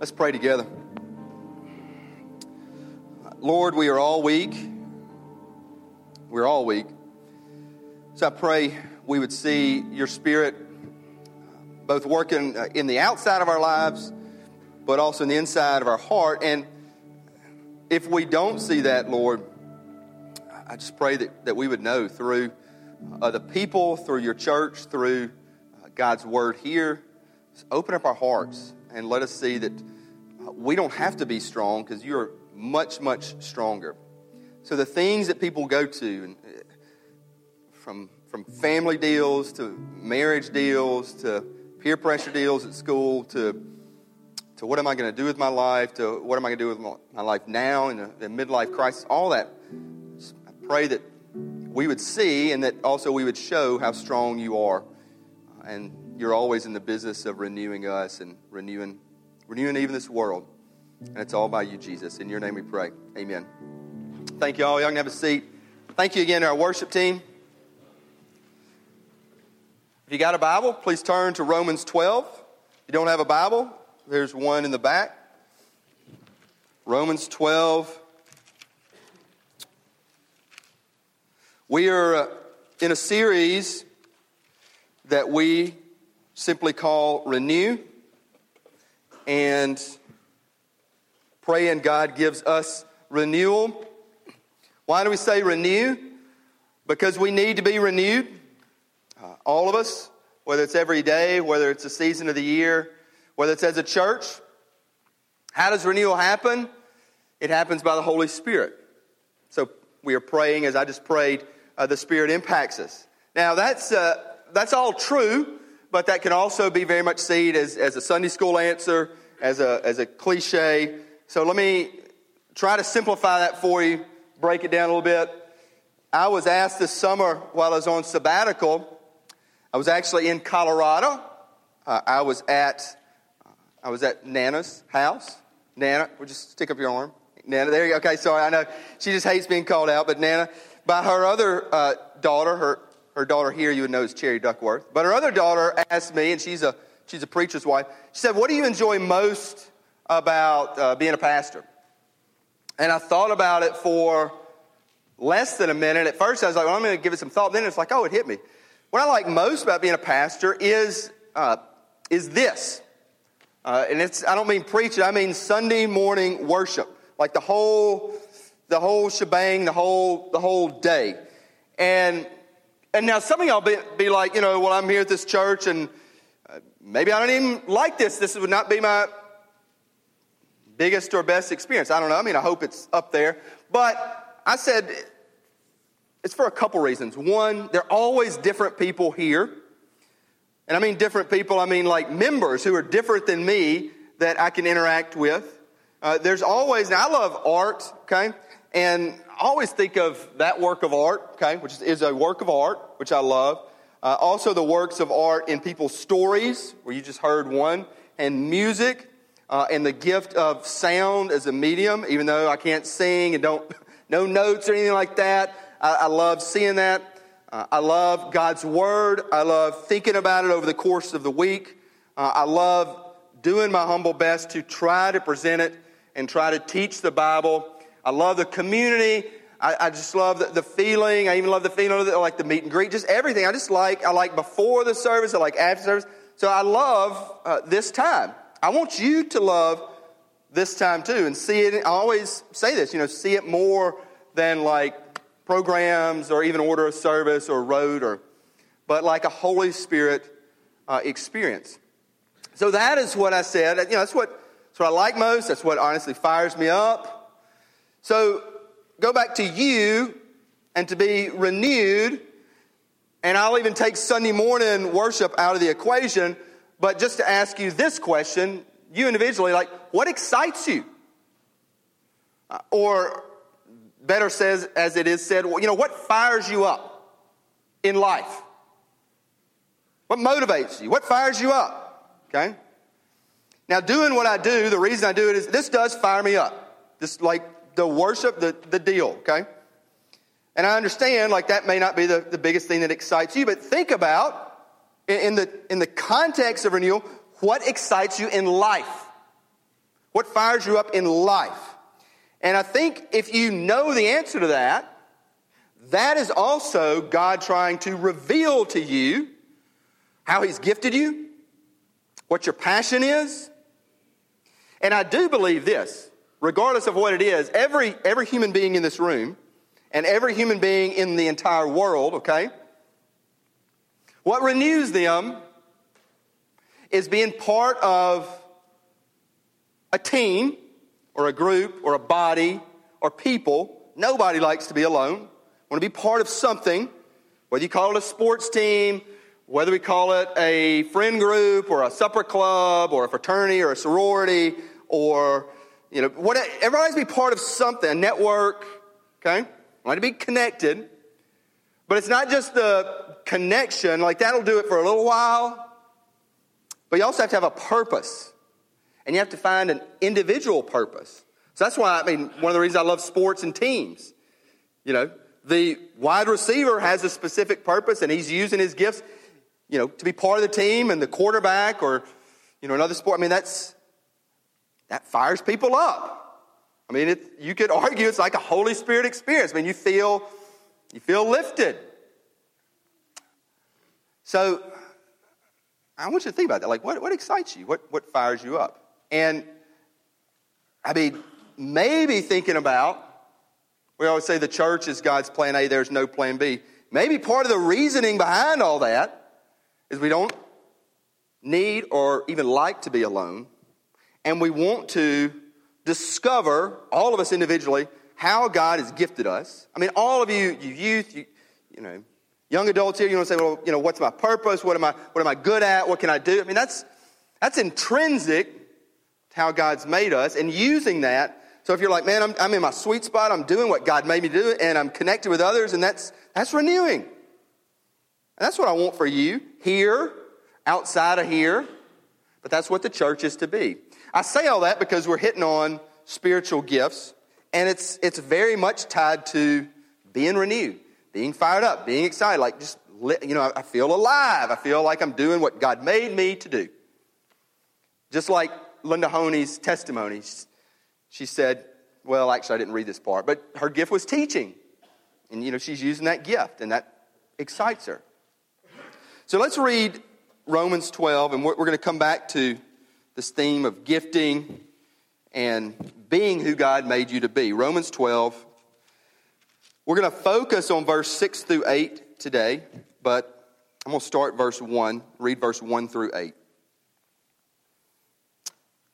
Let's pray together. Lord, we are all weak. We're all weak. So I pray we would see your spirit both working uh, in the outside of our lives, but also in the inside of our heart. And if we don't see that, Lord, I just pray that, that we would know through uh, the people, through your church, through uh, God's word here. Just open up our hearts and let us see that we don't have to be strong because you're much, much stronger. So the things that people go to, uh, from, from family deals to marriage deals to peer pressure deals at school to, to what am I going to do with my life to what am I going to do with my, life now in the midlife crisis, all that. I pray that we would see and that also we would show how strong you are. And you're always in the business of renewing us and renewing renewing even this world. And it's all by you, Jesus. In your name we pray. Amen. Thank you all. Y'all can have a seat. Thank you again to our worship team. If you got a Bible, please turn to Romans 12. If you don't have a Bible, there's one in the back. Romans 12. We are uh, in a series that we simply call Renew and pray and God gives us renewal. Why do we say renew? Because we need to be renewed. Uh, all of us, whether it's every day, whether it's a season of the year, whether it's as a church. How does renewal happen? It happens by the Holy Spirit. So we are praying, as I just prayed, uh, the Spirit impacts us. Now, that's, uh, that's all true, but that can also be very much seen as, as a Sunday school answer as a, as a cliche. So let me try to simplify that for you, break it down a little bit. I was asked this summer while I was on sabbatical, I was actually in Colorado. Uh, I was at I was at Nana's house. Nana, we'll just stick up your arm. Nana, there you go. Okay, sorry, I know she just hates being called out, but Nana, by her other uh, daughter, her her daughter here you would know is Cherry Duckworth, but her other daughter asked me, and she's a She's a preacher's wife. She said, What do you enjoy most about uh, being a pastor? And I thought about it for less than a minute. At first, I was like, Well, I'm going to give it some thought. Then it's like, Oh, it hit me. What I like most about being a pastor is, uh, is this. Uh, and it's, I don't mean preaching, I mean Sunday morning worship. Like the whole, the whole shebang, the whole, the whole day. And, and now some of y'all be, be like, you know, well, I'm here at this church and maybe I don't even like this. This would not be my biggest or best experience. I don't know. I mean, I hope it's up there. But I said it's for a couple reasons. One, there are always different people here. And I mean different people, I mean like members who are different than me that I can interact with. Uh, there's always, now I love art, okay? And always think of that work of art, okay, which is a work of art, which I love. Uh, also, the works of art in people's stories, where you just heard one, and music, uh, and the gift of sound as a medium, even though I can't sing and don't, no notes or anything like that. I, I love seeing that. Uh, I love God's Word. I love thinking about it over the course of the week. Uh, I love doing my humble best to try to present it and try to teach the Bible. I love the community. I, I just love the, the, feeling. I even love the feeling of the, like the meet and greet, just everything. I just like, I like before the service, I like after service. So I love uh, this time. I want you to love this time too and see it. I always say this, you know, see it more than like programs or even order of service or road or, but like a Holy Spirit uh, experience. So that is what I said. You know, that's what, that's what I like most. That's what honestly fires me up. So go back to you and to be renewed. And I'll even take Sunday morning worship out of the equation, but just to ask you this question, you individually, like, what excites you? Or better says, as it is said, you know, what fires you up in life? What motivates you? What fires you up? Okay? Now, doing what I do, the reason I do it is this does fire me up. This, like, the worship, the, the deal, okay? And I understand, like, that may not be the, the biggest thing that excites you, but think about, in, in the, in the context of renewal, what excites you in life? What fires you up in life? And I think if you know the answer to that, that is also God trying to reveal to you how He's gifted you, what your passion is. And I do believe this, regardless of what it is, every, every human being in this room and every human being in the entire world, okay, what renews them is being part of a team or a group or a body or people. Nobody likes to be alone. Want to be part of something, whether you call it a sports team, whether we call it a friend group or a supper club or a fraternity or a sorority or, you know, what, everybody be part of something, a network, okay? Want to be connected. But it's not just the connection, like that'll do it for a little while. But you also have to have a purpose. And you have to find an individual purpose. So that's why, I mean, one of the reasons I love sports and teams. You know, the wide receiver has a specific purpose and he's using his gifts, you know, to be part of the team and the quarterback or, you know, another sport. I mean, that's, that fires people up. I mean, it, you could argue it's like a Holy Spirit experience. I mean, you feel, you feel lifted. So I want you to think about that. Like, what, what excites you? What, what fires you up? And I mean, maybe thinking about, we always say the church is God's plan A, there's no plan B. Maybe part of the reasoning behind all that is we don't need or even like to be alone. And we want to discover, all of us individually, how God has gifted us. I mean, all of you, you youth, you, you know, young adults here, you want to say, well, you know, what's my purpose? What am I, what am I good at? What can I do? I mean, that's, that's intrinsic to how God's made us and using that. So if you're like, man, I'm, I'm in my sweet spot, I'm doing what God made me do, and I'm connected with others, and that's, that's renewing. And that's what I want for you here, outside of here, but that's what the church is to be. I say all that because we're hitting on spiritual gifts, and it's, it's very much tied to being renewed, being fired up, being excited. Like, just, you know, I feel alive. I feel like I'm doing what God made me to do. Just like Linda Honey's testimony. She said, well, actually, I didn't read this part, but her gift was teaching. And, you know, she's using that gift, and that excites her. So let's read Romans 12, and we're, going to come back to this theme of gifting and being who God made you to be. Romans 12. We're going to focus on verse 6 through 8 today, but I'm going to start verse 1, read verse 1 through 8.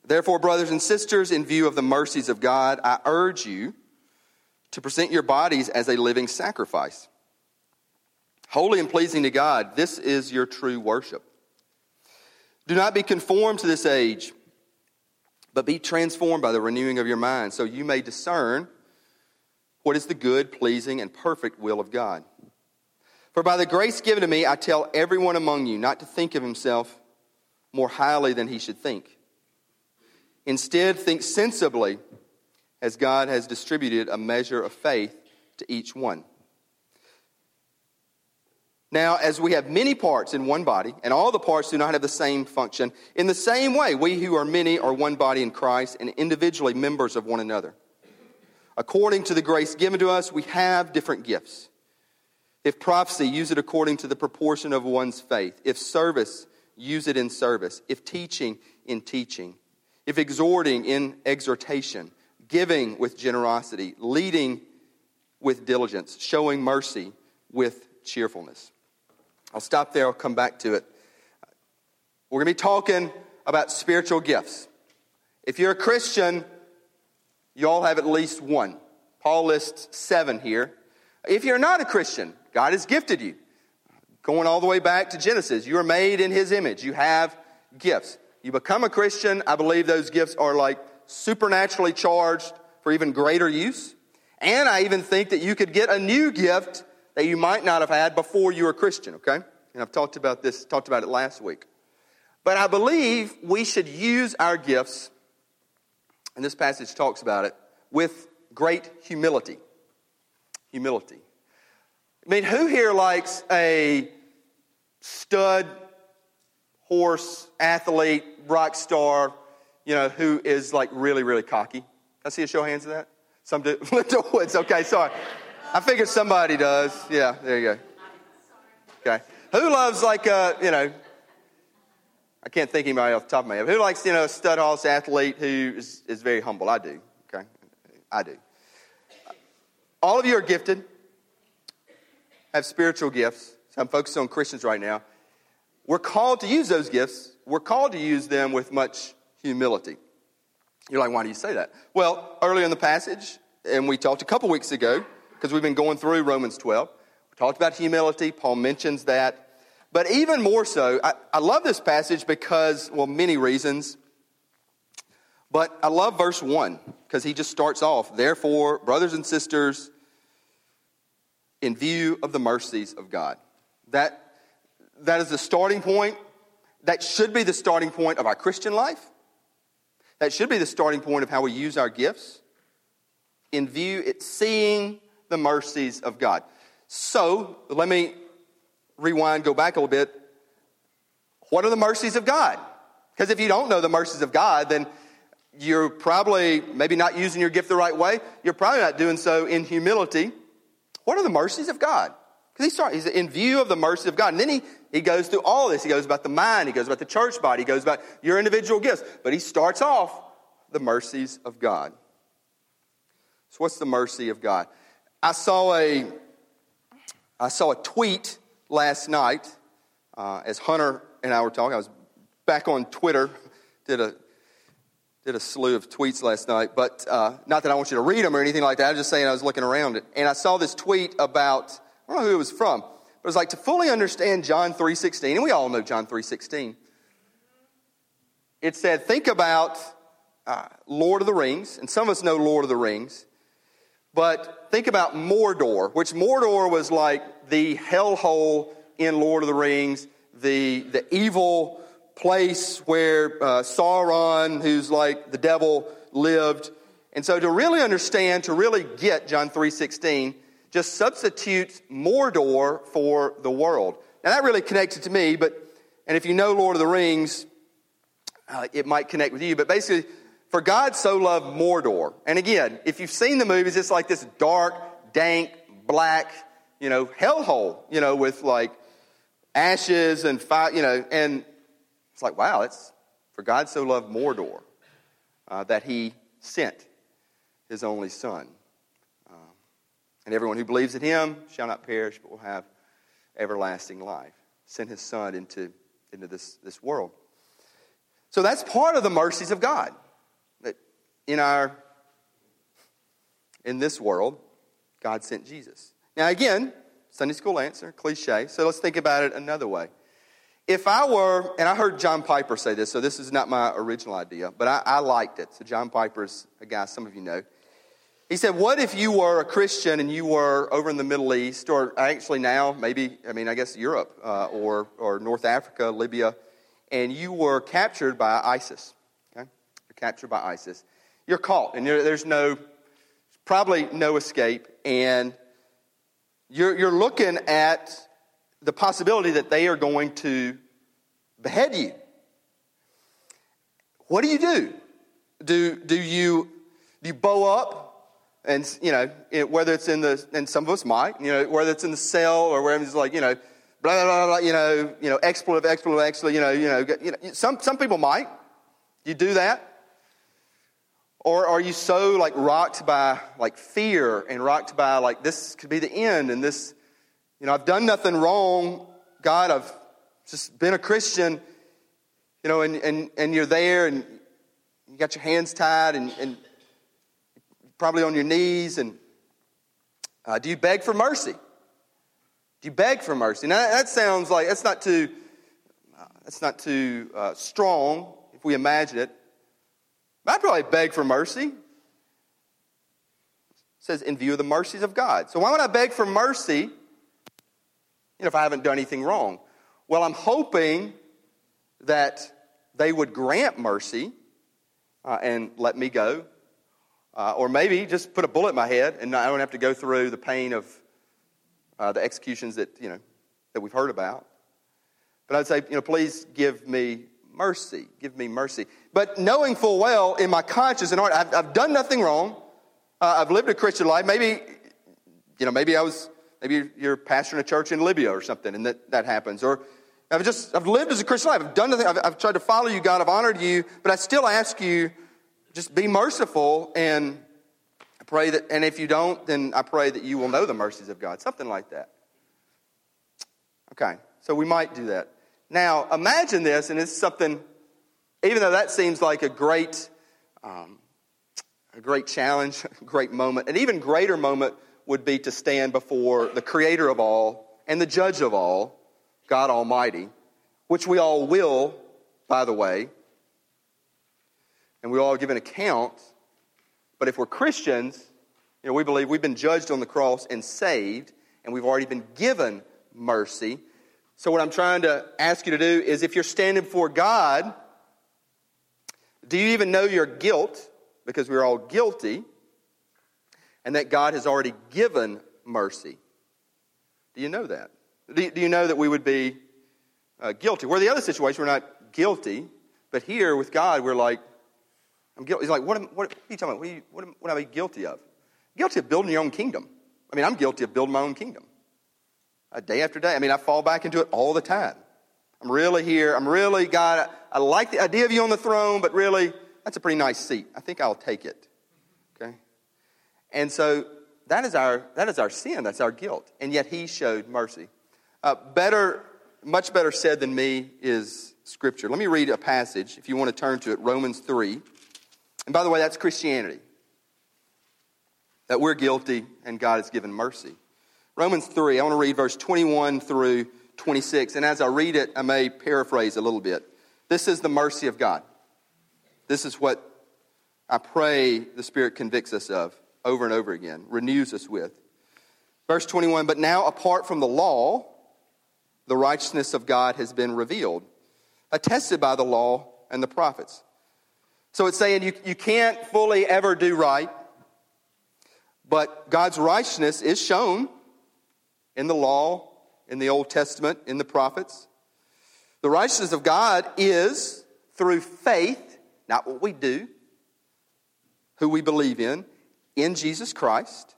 Therefore, brothers and sisters, in view of the mercies of God, I urge you to present your bodies as a living sacrifice, holy and pleasing to God. This is your true worship. Do not be conformed to this age, but be transformed by the renewing of your mind, so you may discern what is the good, pleasing, and perfect will of God. For by the grace given to me, I tell everyone among you not to think of himself more highly than he should think Instead, think sensibly as God has distributed a measure of faith to each one. Now, as we have many parts in one body, and all the parts do not have the same function, in the same way, we who are many are one body in Christ and individually members of one another. According to the grace given to us, we have different gifts. If prophecy, use it according to the proportion of one's faith. If service, use it in service. If teaching, in teaching if exhorting in exhortation, giving with generosity, leading with diligence, showing mercy with cheerfulness. I'll stop there, I'll come back to it. We're going to be talking about spiritual gifts. If you're a Christian, you all have at least one. Paul lists seven here. If you're not a Christian, God has gifted you. Going all the way back to Genesis, you are made in his image. You have gifts. You become a Christian, I believe those gifts are like supernaturally charged for even greater use. And I even think that you could get a new gift that you might not have had before you were a Christian, okay? And I've talked about this, talked about it last week. But I believe we should use our gifts, and this passage talks about it, with great humility. Humility. I mean, who here likes a stud horse, athlete, rock star, you know, who is like really, really cocky? Can I see a show of hands of that? Some do. Linda Woods. Okay, sorry. I figured somebody does. Yeah, there you go. Okay. Who loves like a, you know, I can't think anybody off the top of my head. Who likes, you know, a stud hoss athlete who is, is very humble? I do. Okay. I do. All of you are gifted, have spiritual gifts. So I'm focused on Christians right now. We're called to use those gifts. We're called to use them with much humility. You're like, why do you say that? Well, earlier in the passage, and we talked a couple weeks ago, because we've been going through Romans 12, we talked about humility. Paul mentions that. But even more so, I, I love this passage because, well, many reasons. But I love verse 1 because he just starts off, therefore, brothers and sisters, in view of the mercies of God. That, that is the starting point. That should be the starting point of our Christian life. That should be the starting point of how we use our gifts. In view, it's seeing the mercies of God. So, let me rewind, go back a little bit. What are the mercies of God? Because if you don't know the mercies of God, then you're probably maybe not using your gift the right way. You're probably not doing so in humility. What are the mercies of God? Because he starts, he's in view of the mercy of God. And then he, he goes through all this. He goes about the mind, he goes about the church body, he goes about your individual gifts. But he starts off the mercies of God. So what's the mercy of God? I saw a I saw a tweet last night uh, as Hunter and I were talking. I was back on Twitter, did a did a slew of tweets last night, but uh, not that I want you to read them or anything like that. I was just saying I was looking around it, and I saw this tweet about I don't know who it was from, but it was like to fully understand John three sixteen, and we all know John three sixteen. It said, think about uh, Lord of the Rings, and some of us know Lord of the Rings, but think about Mordor, which Mordor was like the hellhole in Lord of the Rings, the the evil place where uh, Sauron, who's like the devil, lived. And so to really understand, to really get John 3.16, just substitutes Mordor for the world. Now that really connected to me, but, and if you know Lord of the Rings, uh, it might connect with you. But basically, for God so loved Mordor. And again, if you've seen the movies, it's like this dark, dank, black, you know, hellhole, you know, with like ashes and fire, you know, and it's like, wow, it's for God so loved Mordor uh, that he sent his only son. Uh, and everyone who believes in him shall not perish, but will have everlasting life. Sent his son into, into this, this world. So that's part of the mercies of God. In our in this world, God sent Jesus. Now again, Sunday school answer, cliche. So let's think about it another way. If I were, and I heard John Piper say this, so this is not my original idea, but I, I liked it. So John Piper's a guy some of you know. He said, What if you were a Christian and you were over in the Middle East, or actually now, maybe, I mean, I guess Europe, uh, or, or North Africa, Libya, and you were captured by ISIS? Okay? You're captured by ISIS. You're caught, and there's no, probably no escape, and you're, you're looking at the possibility that they are going to behead you. What do you do? Do, do you do you bow up and you know whether it's in the and some of us might you know whether it's in the cell or wherever it's like you know blah blah blah, blah you know you know expletive expletive expletive you know you know, you know some some people might you do that or are you so like rocked by like fear and rocked by like this could be the end and this you know, I've done nothing wrong. God, I've just been a Christian, you know, and, and, and you're there and you got your hands tied and, and probably on your knees. And uh, do you beg for mercy? Do you beg for mercy? Now, that sounds like that's not too, uh, that's not too uh, strong if we imagine it. I'd probably beg for mercy. It says, in view of the mercies of God. So why would I beg for mercy? you know, if I haven't done anything wrong. Well, I'm hoping that they would grant mercy uh, and let me go. Uh, or maybe just put a bullet in my head and I don't have to go through the pain of uh, the executions that, you know, that we've heard about. But I'd say, you know, please give me mercy. Give me mercy. But knowing full well in my conscience and heart, I've, I've done nothing wrong. Uh, I've lived a Christian life. Maybe, you know, maybe I was, maybe you're pastoring a church in Libya or something and that, that happens. Or I've just, I've lived as a Christian life. I've done nothing. I've, I've tried to follow you, God. I've honored you. But I still ask you, just be merciful and pray that, and if you don't, then I pray that you will know the mercies of God. Something like that. Okay, so we might do that. Now, imagine this, and it's something, even though that seems like a great, um, a great challenge, a great moment, an even greater moment would be to stand before the creator of all and the judge of all, God Almighty, which we all will, by the way, and we all give an account. But if we're Christians, you know, we believe we've been judged on the cross and saved, and we've already been given mercy. So, what I'm trying to ask you to do is if you're standing before God, do you even know your guilt? Because we're all guilty, and that God has already given mercy. Do you know that? Do you know that we would be uh, guilty? Where the other situation, we're not guilty, but here with God, we're like, I'm guilty. He's like, what am, what, are you talking about? What, what, am, what am I guilty of? guilty of building your own kingdom. I mean, I'm guilty of building my own kingdom day after day. I mean, I fall back into it all the time. I'm really here. I'm really, God, I, I like the idea of you on the throne, but really, that's a pretty nice seat. I think I'll take it. Okay? And so that is our, that is our sin. That's our guilt. And yet he showed mercy. Uh, better, much better said than me is Scripture. Let me read a passage, if you want to turn to it, Romans 3. And by the way, that's Christianity. That we're guilty and God has given mercy. Romans 3, I want to read verse 21 through 26. And as I read it, I may paraphrase a little bit. This is the mercy of God. This is what I pray the Spirit convicts us of over and over again, renews us with. Verse 21 But now, apart from the law, the righteousness of God has been revealed, attested by the law and the prophets. So it's saying you, you can't fully ever do right, but God's righteousness is shown in the law, in the Old Testament, in the prophets. The righteousness of God is through faith, not what we do, who we believe in, in Jesus Christ,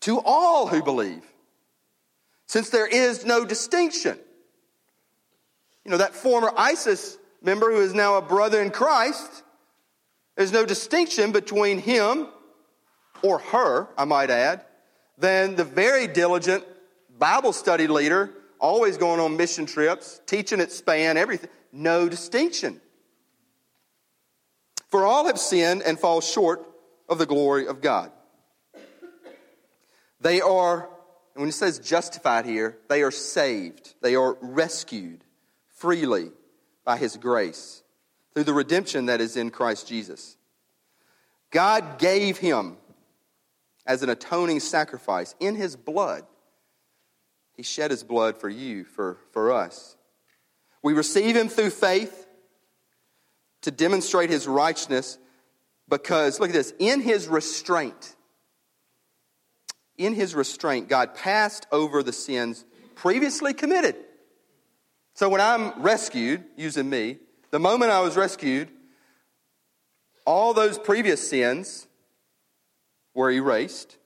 to all who believe. Since there is no distinction. You know, that former ISIS member who is now a brother in Christ, there's no distinction between him or her, I might add, than the very diligent Bible study leader, always going on mission trips, teaching at span, everything. No distinction. For all have sinned and fall short of the glory of God. They are, when it says justified here, they are saved. They are rescued freely by His grace through the redemption that is in Christ Jesus. God gave Him as an atoning sacrifice in His blood he shed his blood for you, for, for us. We receive him through faith to demonstrate his righteousness because, look at this, in his restraint, in his restraint, God passed over the sins previously committed. So when I'm rescued, using me, the moment I was rescued, all those previous sins were erased.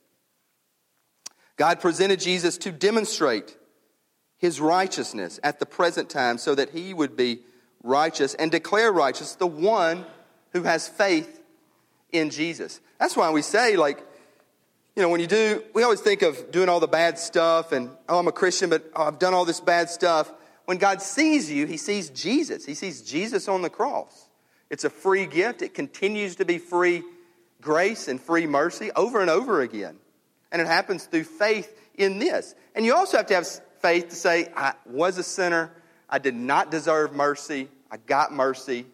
God presented Jesus to demonstrate his righteousness at the present time so that he would be righteous and declare righteous the one who has faith in Jesus. That's why we say, like, you know, when you do, we always think of doing all the bad stuff and, oh, I'm a Christian, but oh, I've done all this bad stuff. When God sees you, he sees Jesus. He sees Jesus on the cross. It's a free gift. It continues to be free grace and free mercy over and over again. And it happens through faith in this. And you also have to have faith to say, I was a sinner. I did not deserve mercy. I got mercy.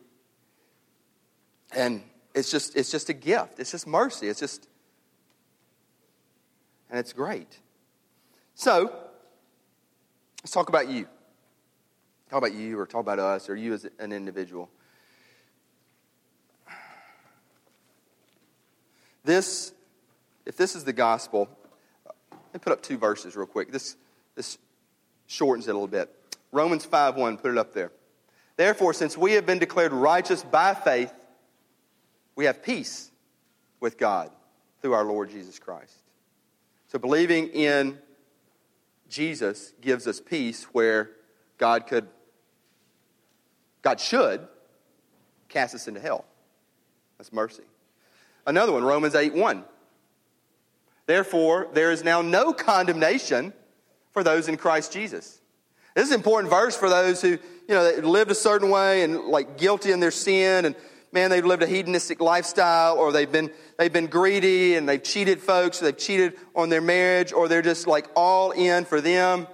And it's just, it's just a gift. It's just mercy. It's just, and it's great. So, let's talk about you. Talk about you, or talk about us, or you as an individual. This if this is the gospel, let me put up two verses real quick. This, this shortens it a little bit. Romans 5 1, put it up there. Therefore, since we have been declared righteous by faith, we have peace with God through our Lord Jesus Christ. So, believing in Jesus gives us peace where God could, God should cast us into hell. That's mercy. Another one, Romans 8 1. Therefore, there is now no condemnation for those in Christ Jesus. This is an important verse for those who, you know, lived a certain way and like guilty in their sin and man, they've lived a hedonistic lifestyle or they've been, they've been greedy and they've cheated folks or they've cheated on their marriage or they're just like all in for them.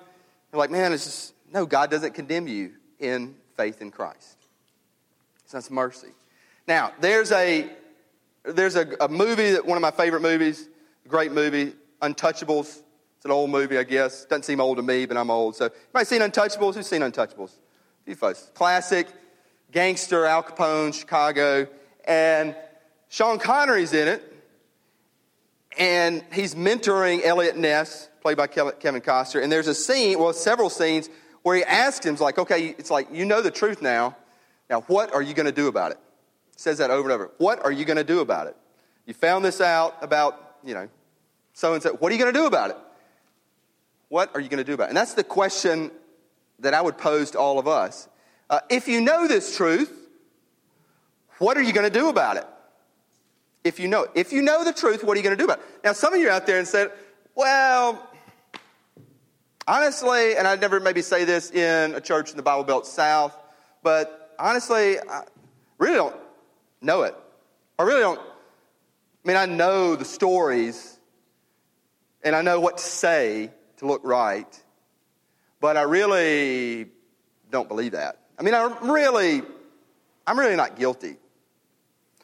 They're like, man, it's just, no, God doesn't condemn you in faith in Christ. So that's mercy. Now, there's a, there's a, a movie that one of my favorite movies, great movie, Untouchables. It's an old movie, I guess. Doesn't seem old to me, but I'm old. So, might seen Untouchables? Who's seen Untouchables? A few folks. Classic, gangster, Al Capone, Chicago. And Sean Connery's in it. And he's mentoring Eliot Ness, played by Kevin Costner. And there's a scene, well, several scenes, where he asks him, like, okay, it's like, you know the truth now. Now, what are you going to do about it? He says that over and over. What are you going to do about it? You found this out about, you know, so and so. What are you going to do about it? What are you going to do about it? And that's the question that I would pose to all of us. Uh, if you know this truth, what are you going to do about it? If you know. If you know the truth, what are you going to do about it? Now, some of you out there and said, well, honestly, and I'd never maybe say this in a church in the Bible Belt South, but honestly, I really don't know it. I really don't. I mean, I know the stories and I know what to say, to look right, but I really don't believe that. I mean, I'm really, I'm really not guilty.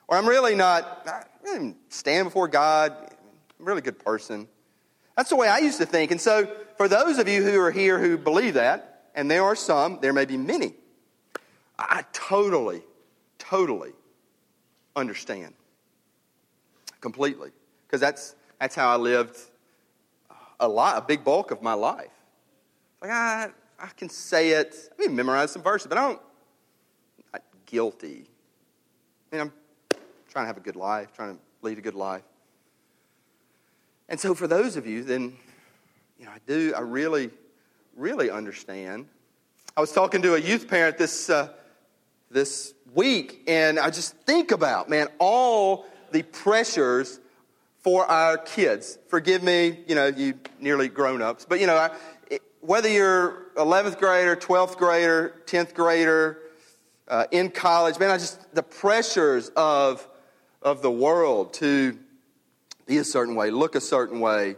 Or I'm really not, I stand before God. I'm a really good person. That's the way I used to think. And so, for those of you who are here who believe that, and there are some, there may be many, I totally, totally understand. Completely. Because that's, that's how I lived a lot, a big bulk of my life. Like, I, I can say it. I mean, memorize some verses, but I don't, I'm not guilty. I mean, I'm trying to have a good life, trying to lead a good life. And so for those of you, then, you know, I do, I really, really understand. I was talking to a youth parent this, uh, this week, and I just think about, man, all the pressures for our kids. Forgive me, you know, you nearly grown ups, but you know, whether you're 11th grader, 12th grader, 10th grader, uh, in college, man, I just, the pressures of, of the world to be a certain way, look a certain way,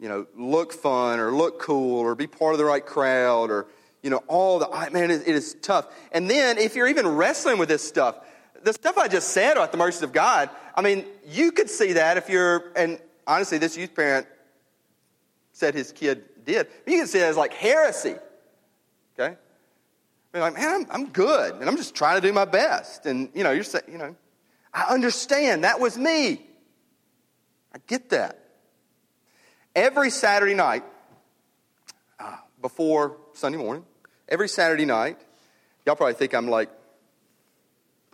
you know, look fun or look cool or be part of the right crowd or, you know, all the, man, it, it is tough. And then if you're even wrestling with this stuff, the stuff I just said about the mercies of God, I mean, you could see that if you're, and honestly, this youth parent said his kid did. You can see that as like heresy. Okay? You're like, man, I'm, I'm good, and I'm just trying to do my best. And, you know, you're saying, you know, I understand. That was me. I get that. Every Saturday night, uh, before Sunday morning, every Saturday night, y'all probably think I'm like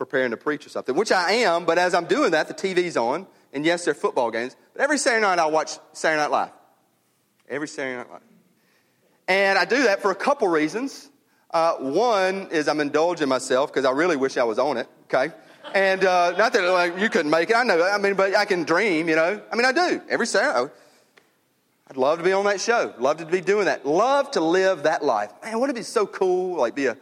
preparing to preach or something, which I am, but as I'm doing that, the TV's on, and yes, there are football games, but every Saturday night I watch Saturday Night Live. Every Saturday Night Live. And I do that for a couple reasons. Uh, one is I'm indulging myself because I really wish I was on it, okay? And uh, not that like, you couldn't make it, I know, I mean, but I can dream, you know? I mean, I do. Every Saturday, I'd love to be on that show. Love to be doing that. Love to live that life. Man, wouldn't it be so cool, like, be a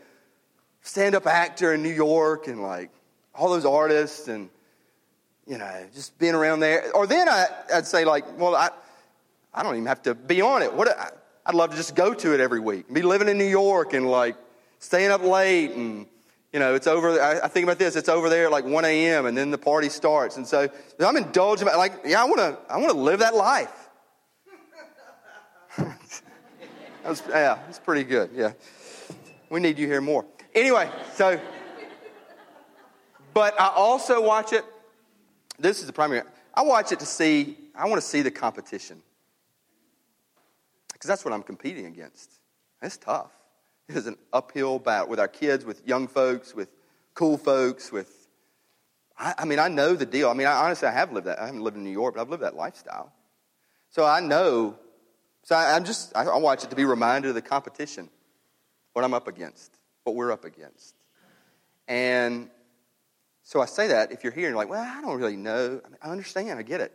stand up actor in New York and like all those artists and, you know, just being around there. Or then I, would say, like, well, I, I don't even have to be on it. What, I'd love to just go to it every week. Be living in New York and like staying up late and, you know, it's over. I, I think about this. It's over there at like 1 a.m. and then the party starts. And so I'm indulging. Like, yeah, I want to. I want to live that life. that was, yeah, it's pretty good. Yeah, we need you here more. Anyway, so, but I also watch it. This is the primary. I watch it to see, I want to see the competition. Because that's what I'm competing against. It's tough. It is an uphill battle with our kids, with young folks, with cool folks, with I, I mean, I know the deal. I mean, I, honestly, I have lived that. I haven't lived in New York, but I've lived that lifestyle. So I know. So I, am just, I, I watch it to be reminded of the competition, what I'm up against, what we're up against. And so I say that if you're here and you're like, well, I don't really know. I, mean, I understand, I get it.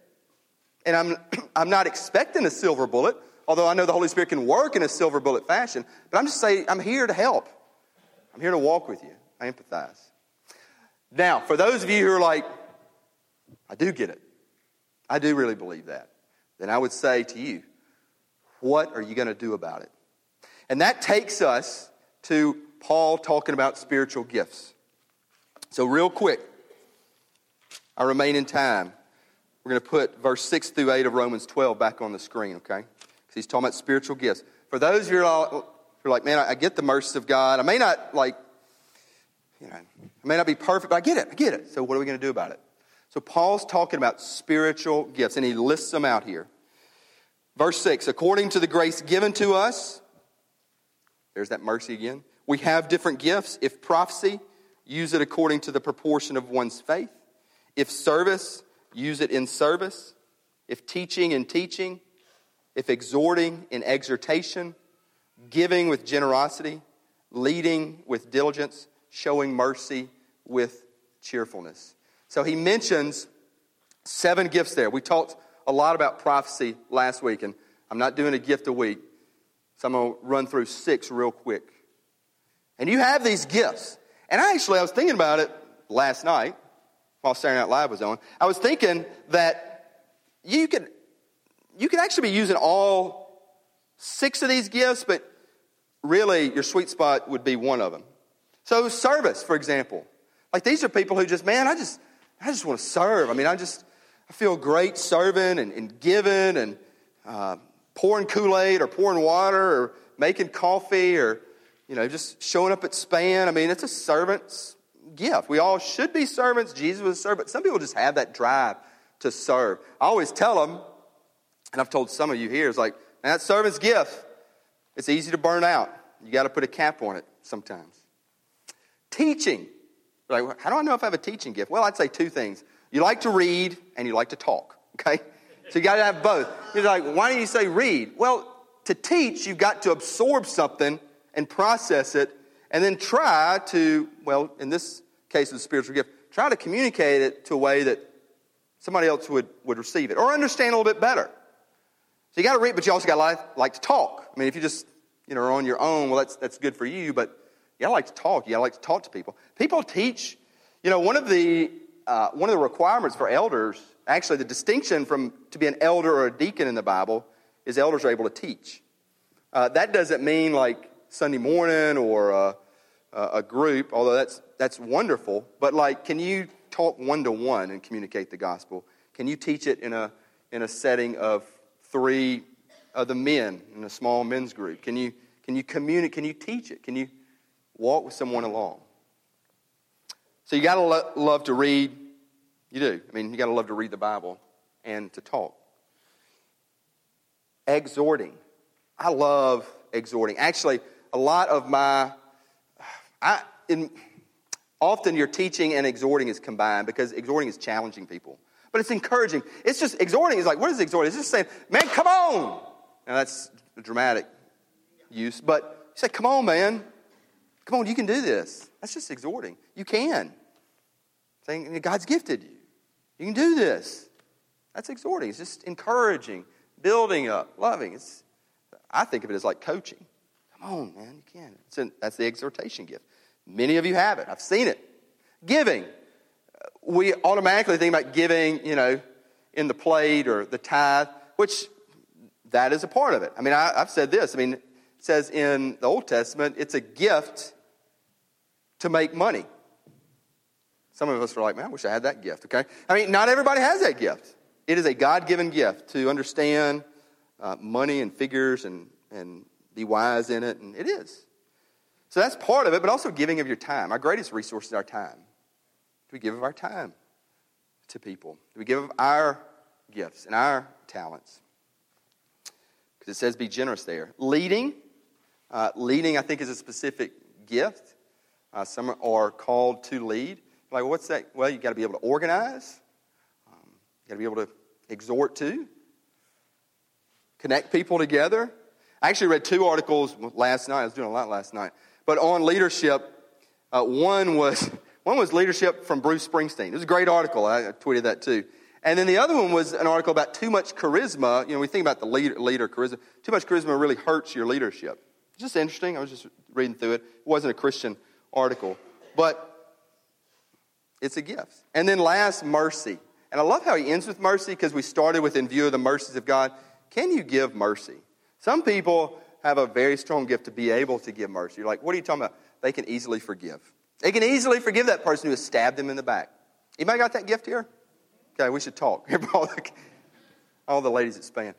And I'm, I'm not expecting a silver bullet, although I know the Holy Spirit can work in a silver bullet fashion. But I'm just saying, I'm here to help. I'm here to walk with you. I empathize. Now, for those of you who are like, I do get it, I do really believe that, then I would say to you, what are you going to do about it? And that takes us to Paul talking about spiritual gifts. So, real quick, I remain in time. We're going to put verse 6 through 8 of Romans 12 back on the screen, okay? Because he's talking about spiritual gifts. For those of you who are like, man, I get the mercy of God. I may not like you know, I may not be perfect, but I get it. I get it. So what are we going to do about it? So Paul's talking about spiritual gifts, and he lists them out here. Verse 6 according to the grace given to us, there's that mercy again. We have different gifts. If prophecy, use it according to the proportion of one's faith. If service, use it in service. If teaching, in teaching. If exhorting, in exhortation. Giving with generosity. Leading with diligence showing mercy with cheerfulness. So he mentions seven gifts there. We talked a lot about prophecy last week, and I'm not doing a gift a week, so I'm going to run through six real quick. And you have these gifts. And actually, I was thinking about it last night while Saturday Night Live was on. I was thinking that you could, you could actually be using all six of these gifts, but really your sweet spot would be one of them. So, service, for example. Like these are people who just, man, I just, I just want to serve. I mean, I just, I feel great serving and, and giving and uh, pouring Kool Aid or pouring water or making coffee or, you know, just showing up at span. I mean, it's a servant's gift. We all should be servants. Jesus was a servant. Some people just have that drive to serve. I always tell them, and I've told some of you here, it's like, that servant's gift, it's easy to burn out. You got to put a cap on it sometimes. Teaching. Like, how do I know if I have a teaching gift? Well, I'd say two things. You like to read and you like to talk, okay? So you got to have both. You're like, why don't you say read? Well, to teach, you've got to absorb something and process it and then try to, well, in this case of the spiritual gift, try to communicate it to a way that somebody else would, would receive it or understand a little bit better. So you got to read, but you also got to like, to talk. I mean, if you just, you know, are on your own, well, that's, that's good for you, but you gotta like to talk. You gotta like to talk to people. People teach. You know, one of the uh, one of the requirements for elders, actually, the distinction from to be an elder or a deacon in the Bible is elders are able to teach. Uh, that doesn't mean like Sunday morning or a, a group, although that's that's wonderful. But like, can you talk one to one and communicate the gospel? Can you teach it in a in a setting of three of the men in a small men's group? Can you can you communicate? Can you teach it? Can you walk with someone along. So you got to lo- love to read. You do. I mean, you got to love to read the Bible and to talk. Exhorting. I love exhorting. Actually, a lot of my, I, in, often your teaching and exhorting is combined because exhorting is challenging people. But it's encouraging. It's just, exhorting is like, what is exhorting? It's just saying, man, come on. Now that's dramatic use, but you say, come on, man. Come on, you can do this. That's just exhorting. You can. Saying God's gifted you. You can do this. That's exhorting. It's just encouraging, building up, loving. It's, I think of it as like coaching. On, man, you can. that's the exhortation gift. Many of you have it. I've seen it. Giving. We automatically think about giving, you know, in the plate or the tithe, which that is a part of it. I mean, I, I've said this. I mean, it says in the Old Testament, it's a gift to make money. Some of us are like, man, I wish I had that gift, okay? I mean, not everybody has that gift. It is a God given gift to understand uh, money and figures and, and be wise in it, and it is. So that's part of it, but also giving of your time. Our greatest resource is our time. Do we give of our time to people? Do we give of our gifts and our talents? Because it says be generous there. Leading, Uh, leading, I think, is a specific gift. Uh, some are called to lead. Like, what's that? Well, you got to be able to organize. Um, you got to be able to exhort to, connect people together. I actually read two articles last night. I was doing a lot last night, but on leadership. Uh, one was one was leadership from Bruce Springsteen. It was a great article. I, tweeted that too. And then the other one was an article about too much charisma. You know, we think about the leader, leader charisma. Too much charisma really hurts your leadership. It's just interesting. I was just reading through it. It wasn't a Christian article, but it's a gift. And then last, mercy. And I love how he ends with mercy because we started with in view of the mercies of God. Can you give mercy? Some people have a very strong gift to be able to give mercy. You're like, what are you talking about? They can easily forgive. They can easily forgive that person who has stabbed them in the back. Anybody got that gift here? Okay, we should talk. All the ladies at Span.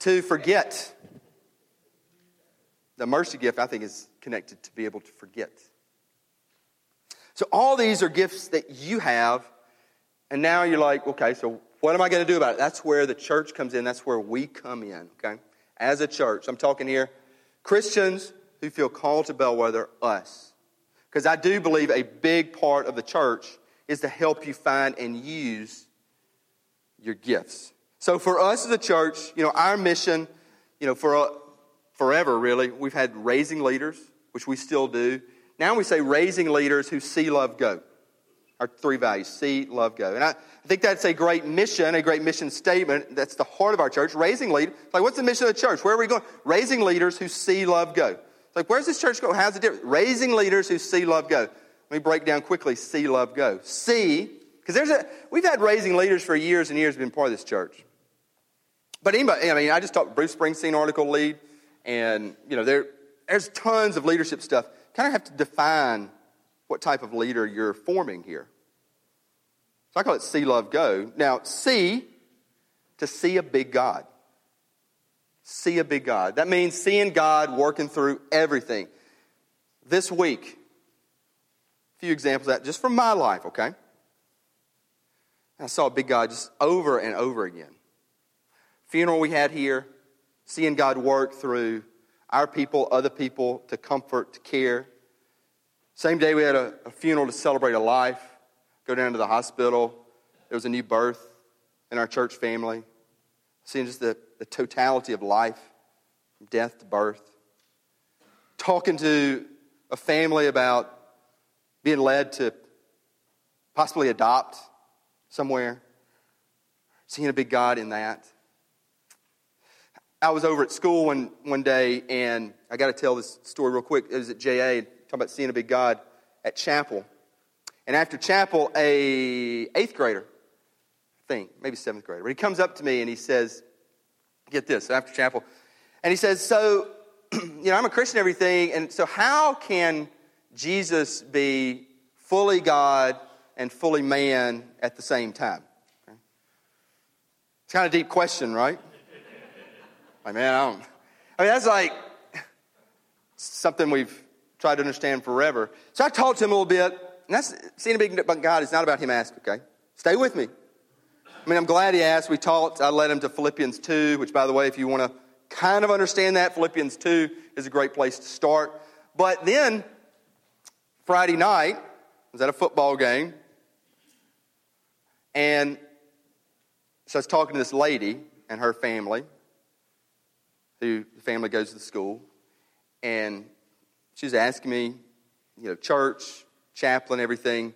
To forget. The mercy gift, I think, is connected to be able to forget. So, all these are gifts that you have, and now you're like, okay, so what am I going to do about it? That's where the church comes in. That's where we come in, okay? As a church. I'm talking here Christians who feel called to Bellwether, us. Because I do believe a big part of the church is to help you find and use your gifts. So for us as a church, you know, our mission, you know, for forever really, we've had raising leaders, which we still do. Now we say raising leaders who see, love, go. Our three values see, love, go. And I, I think that's a great mission, a great mission statement. That's the heart of our church. Raising leaders. Like, what's the mission of the church? Where are we going? Raising leaders who see, love, go. It's like, where's this church go? How's it different? Raising leaders who see, love, go. Let me break down quickly see, love, go. See, because there's a, we've had raising leaders for years and years, been part of this church. But anybody, I mean, I just talked Bruce Springsteen article lead, and, you know, there, there's tons of leadership stuff. Kind of have to define what type of leader you're forming here. So I call it see, love, go. Now, see, to see a big God. See a big God. That means seeing God working through everything. This week, a few examples of that just from my life, okay? I saw a big God just over and over again. Funeral we had here, seeing God work through our people, other people, to comfort, to care. Same day we had a, a funeral to celebrate a life, go down to the hospital. There was a new birth in our church family. Seeing just the, the totality of life, from death to birth. Talking to a family about being led to possibly adopt somewhere, seeing a big God in that. I was over at school one, one day, and I got to tell this story real quick. It was at JA, talking about seeing a big God at chapel. And after chapel, a eighth grader, I think, maybe seventh grader, but he comes up to me and he says, get this, after chapel, and he says, so, you know, I'm a Christian everything, and so how can Jesus be fully God and fully man at the same time? It's kind of a deep question, right? like, man, I don't. I mean, that's like something we've tried to understand forever. So I talked to him a little bit, and that's seeing a big God is not about him asking, okay? Stay with me. I mean, I'm glad he asked. We talked. I led him to Philippians 2, which, by the way, if you want to kind of understand that, Philippians 2 is a great place to start. But then Friday night, I was at a football game, and so I was talking to this lady and her family, who the family goes to the school, and she was asking me, you know, church, chaplain, everything.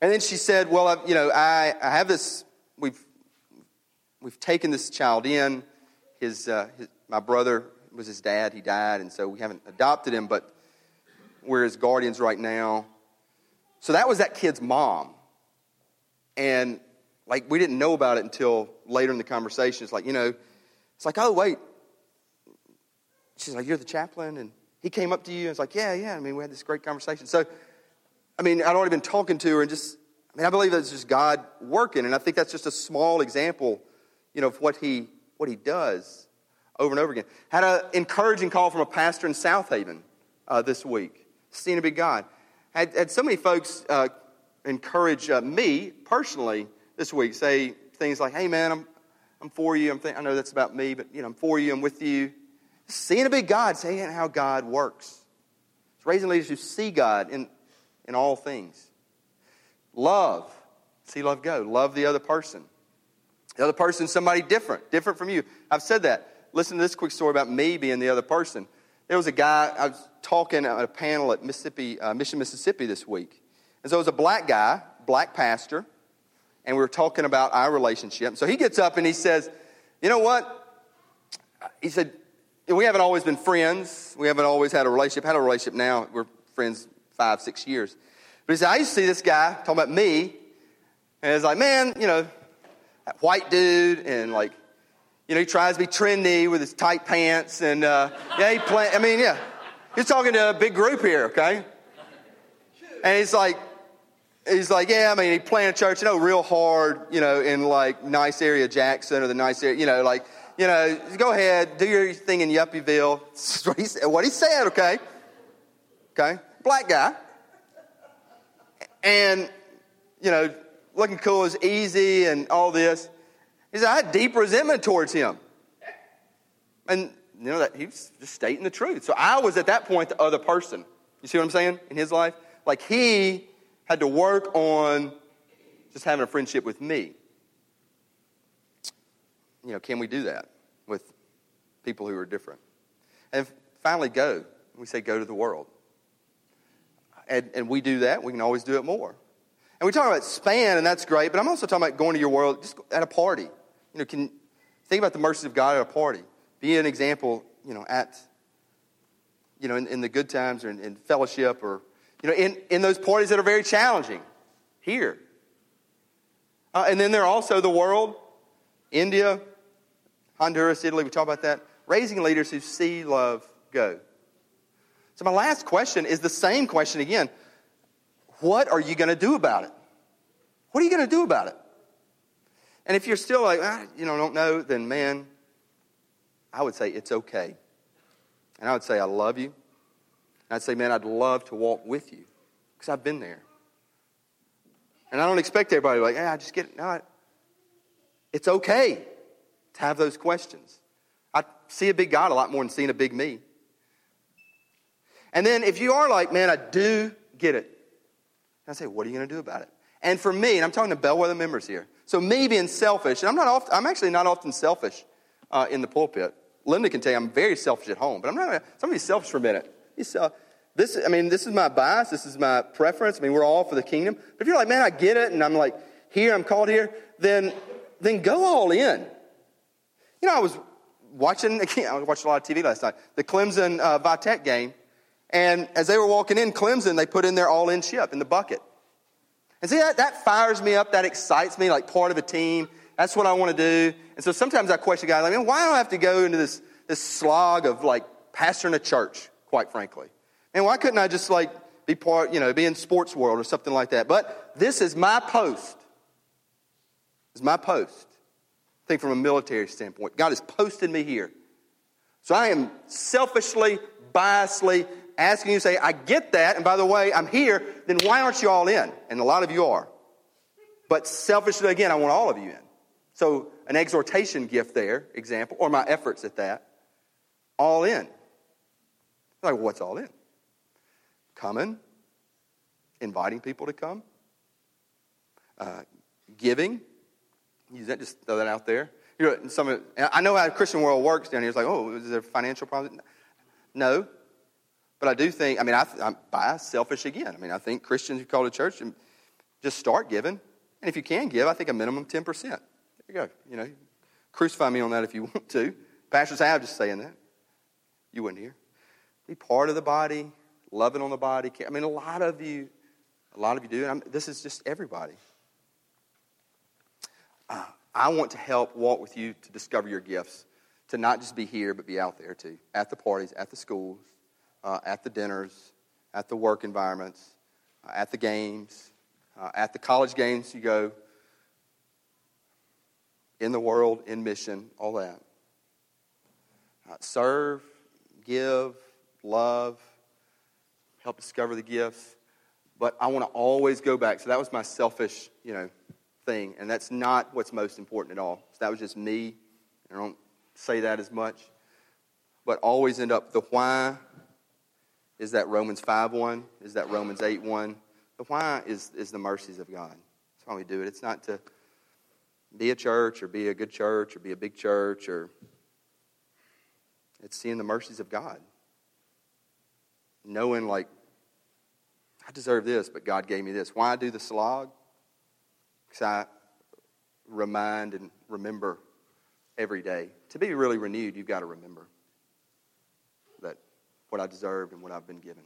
And then she said, Well, I, you know, I, I have this, we've, we've taken this child in. His, uh, his, my brother was his dad, he died, and so we haven't adopted him, but we're his guardians right now. So that was that kid's mom. And like we didn't know about it until later in the conversation. It's like, you know, it's like, oh wait. She's like, You're the chaplain? And he came up to you and was like, Yeah, yeah. I mean, we had this great conversation. So I mean, I'd already been talking to her and just I mean, I believe that's just God working, and I think that's just a small example, you know, of what he what he does over and over again. Had an encouraging call from a pastor in Southaven uh, this week seeing a big God. Had, had so many folks uh, encourage uh, me personally this week, say things like, hey man, I'm, I'm for you. I'm th- I know that's about me, but you know, I'm for you. I'm with you. Seeing a big God, seeing how God works. It's raising leaders who see God in, in all things. Love. See love go. Love the other person. The other person, somebody different, different from you. I've said that. Listen to this quick story about me being the other person. There was a guy, I was talking at a panel at Mississippi, uh, Mission, Mississippi this week. And so it was a black guy, black pastor, and we were talking about our relationship. So he gets up and he says, You know what? He said, We haven't always been friends. We haven't always had a relationship. Had a relationship now. We're friends five, six years. But he said, I used to see this guy talking about me, and it's like, man, you know, white dude, and like, you know, he tries to be trendy with his tight pants, and uh, yeah, he play. I mean, yeah, he's talking to a big group here, okay? And he's like, he's like, yeah, I mean, he planted a church, you know, real hard, you know, in like nice area Jackson or the nice area, you know, like, you know, go ahead, do your thing in Yuppieville. what he, what he said, okay? Okay? Black guy. And, you know, looking cool is easy and all this. He said, I had deep resentment towards him. And, you know, that he was just stating the truth. So I was at that point the other person. You see what I'm saying in his life? Like he had to work on just having a friendship with me. You know, can we do that with people who are different? And finally, go. We say, go to the world. And, and we do that. We can always do it more. And we talk about span, and that's great, but I'm also talking about going to your world just at a party. You know, can think about the mercies of God at a party. Be an example, you know, at, you know, in, in the good times or in, in fellowship or you know, in, in those parties that are very challenging here. Uh, and then there are also the world, India, Honduras, Italy, we talk about that. Raising leaders who see love go. So, my last question is the same question again. What are you going to do about it? What are you going to do about it? And if you're still like, ah, you know, don't know, then man, I would say it's okay. And I would say, I love you. And I'd say, man, I'd love to walk with you because I've been there. And I don't expect everybody to be like, yeah, I just get it. No, it's okay to have those questions. I see a big God a lot more than seeing a big me. And then if you are like, man, I do get it, I say, what are you going to do about it? And for me, and I'm talking to Bellwether members here, so me being selfish, and I'm not often, I'm actually not often selfish uh, in the pulpit. Linda can tell you I'm very selfish at home, but I'm not to, somebody's selfish for a minute. Uh, this, I mean, this is my bias. This is my preference. I mean, we're all for the kingdom. But if you're like, man, I get it, and I'm like, here, I'm called here, then, then go all in. You know, I was watching, again, I watched a lot of TV last night, the Clemson uh, Vitek game. And as they were walking in, Clemson, they put in their all in chip in the bucket. And see, that, that fires me up. That excites me, like part of a team. That's what I want to do. And so sometimes I question guys, like, man, why do I have to go into this, this slog of like pastoring a church? quite frankly. And why couldn't I just like be part, you know, be in sports world or something like that? But this is my post. Is my post. Think from a military standpoint. God has posted me here. So I am selfishly, biasedly asking you to say, I get that, and by the way, I'm here, then why aren't you all in? And a lot of you are. But selfishly, again, I want all of you in. So an exhortation gift there, example, or my efforts at that, all in. Like, what's all in? Coming, inviting people to come, uh, giving. That, just throw that out there. You know, some of, I know how the Christian world works down here. It's like, oh, is there financial problem? No. But I do think, I mean, I, I'm biased, selfish again. I mean, I think Christians who call to church and just start giving. And if you can give, I think a minimum 10%. There you go. You know, crucify me on that if you want to. Pastors have just saying that. You wouldn't hear be part of the body, loving on the body. I mean, a lot of you, a lot of you do. And I'm, this is just everybody. Uh, I want to help walk with you to discover your gifts, to not just be here, but be out there too, at the parties, at the schools, uh, at the dinners, at the work environments, uh, at the games, uh, at the college games you go, in the world, in mission, all that. Uh, serve, give, love, help discover the gifts. But I want to always go back. So that was my selfish, you know, thing. And that's not what's most important at all. So that was just me. I don't say that as much. but always end up the why is that Romans 5 1, is that Romans 8 1. The why is, is the mercies of God. That's why we do it. It's not to be a church or be a good church or be a big church or it's seeing the mercies of God. Knowing, like, I deserve this, but God gave me this. Why do the slog? Because I remind and remember every day. To be really renewed, you've got to remember that what I deserved and what I've been given.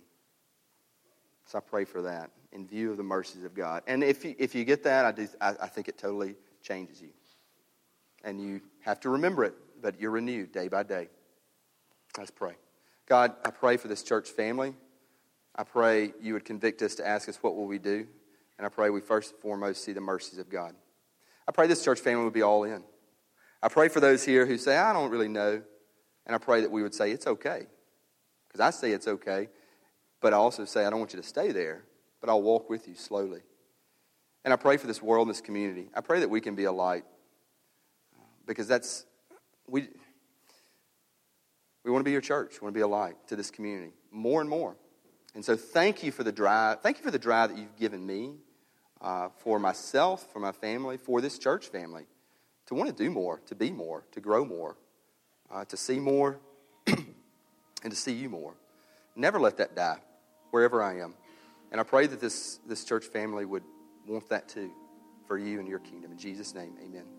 So I pray for that in view of the mercies of God. And if you, if you get that, I, do, I, I think it totally changes you. And you have to remember it, but you're renewed day by day. Let's pray. God, I pray for this church family. I pray you would convict us to ask us what will we do. And I pray we first and foremost see the mercies of God. I pray this church family would be all in. I pray for those here who say, I don't really know. And I pray that we would say, it's okay. Because I say it's okay. But I also say, I don't want you to stay there, but I'll walk with you slowly. And I pray for this world and this community. I pray that we can be a light. Because that's, we, we want to be your church. We want to be a light to this community more and more. And so thank you for the drive. Thank you for the drive that you've given me uh, for myself, for my family, for this church family to want to do more, to be more, to grow more, uh, to see more, and to see you more. Never let that die wherever I am. And I pray that this, this church family would want that too for you and your kingdom. In Jesus' name, amen.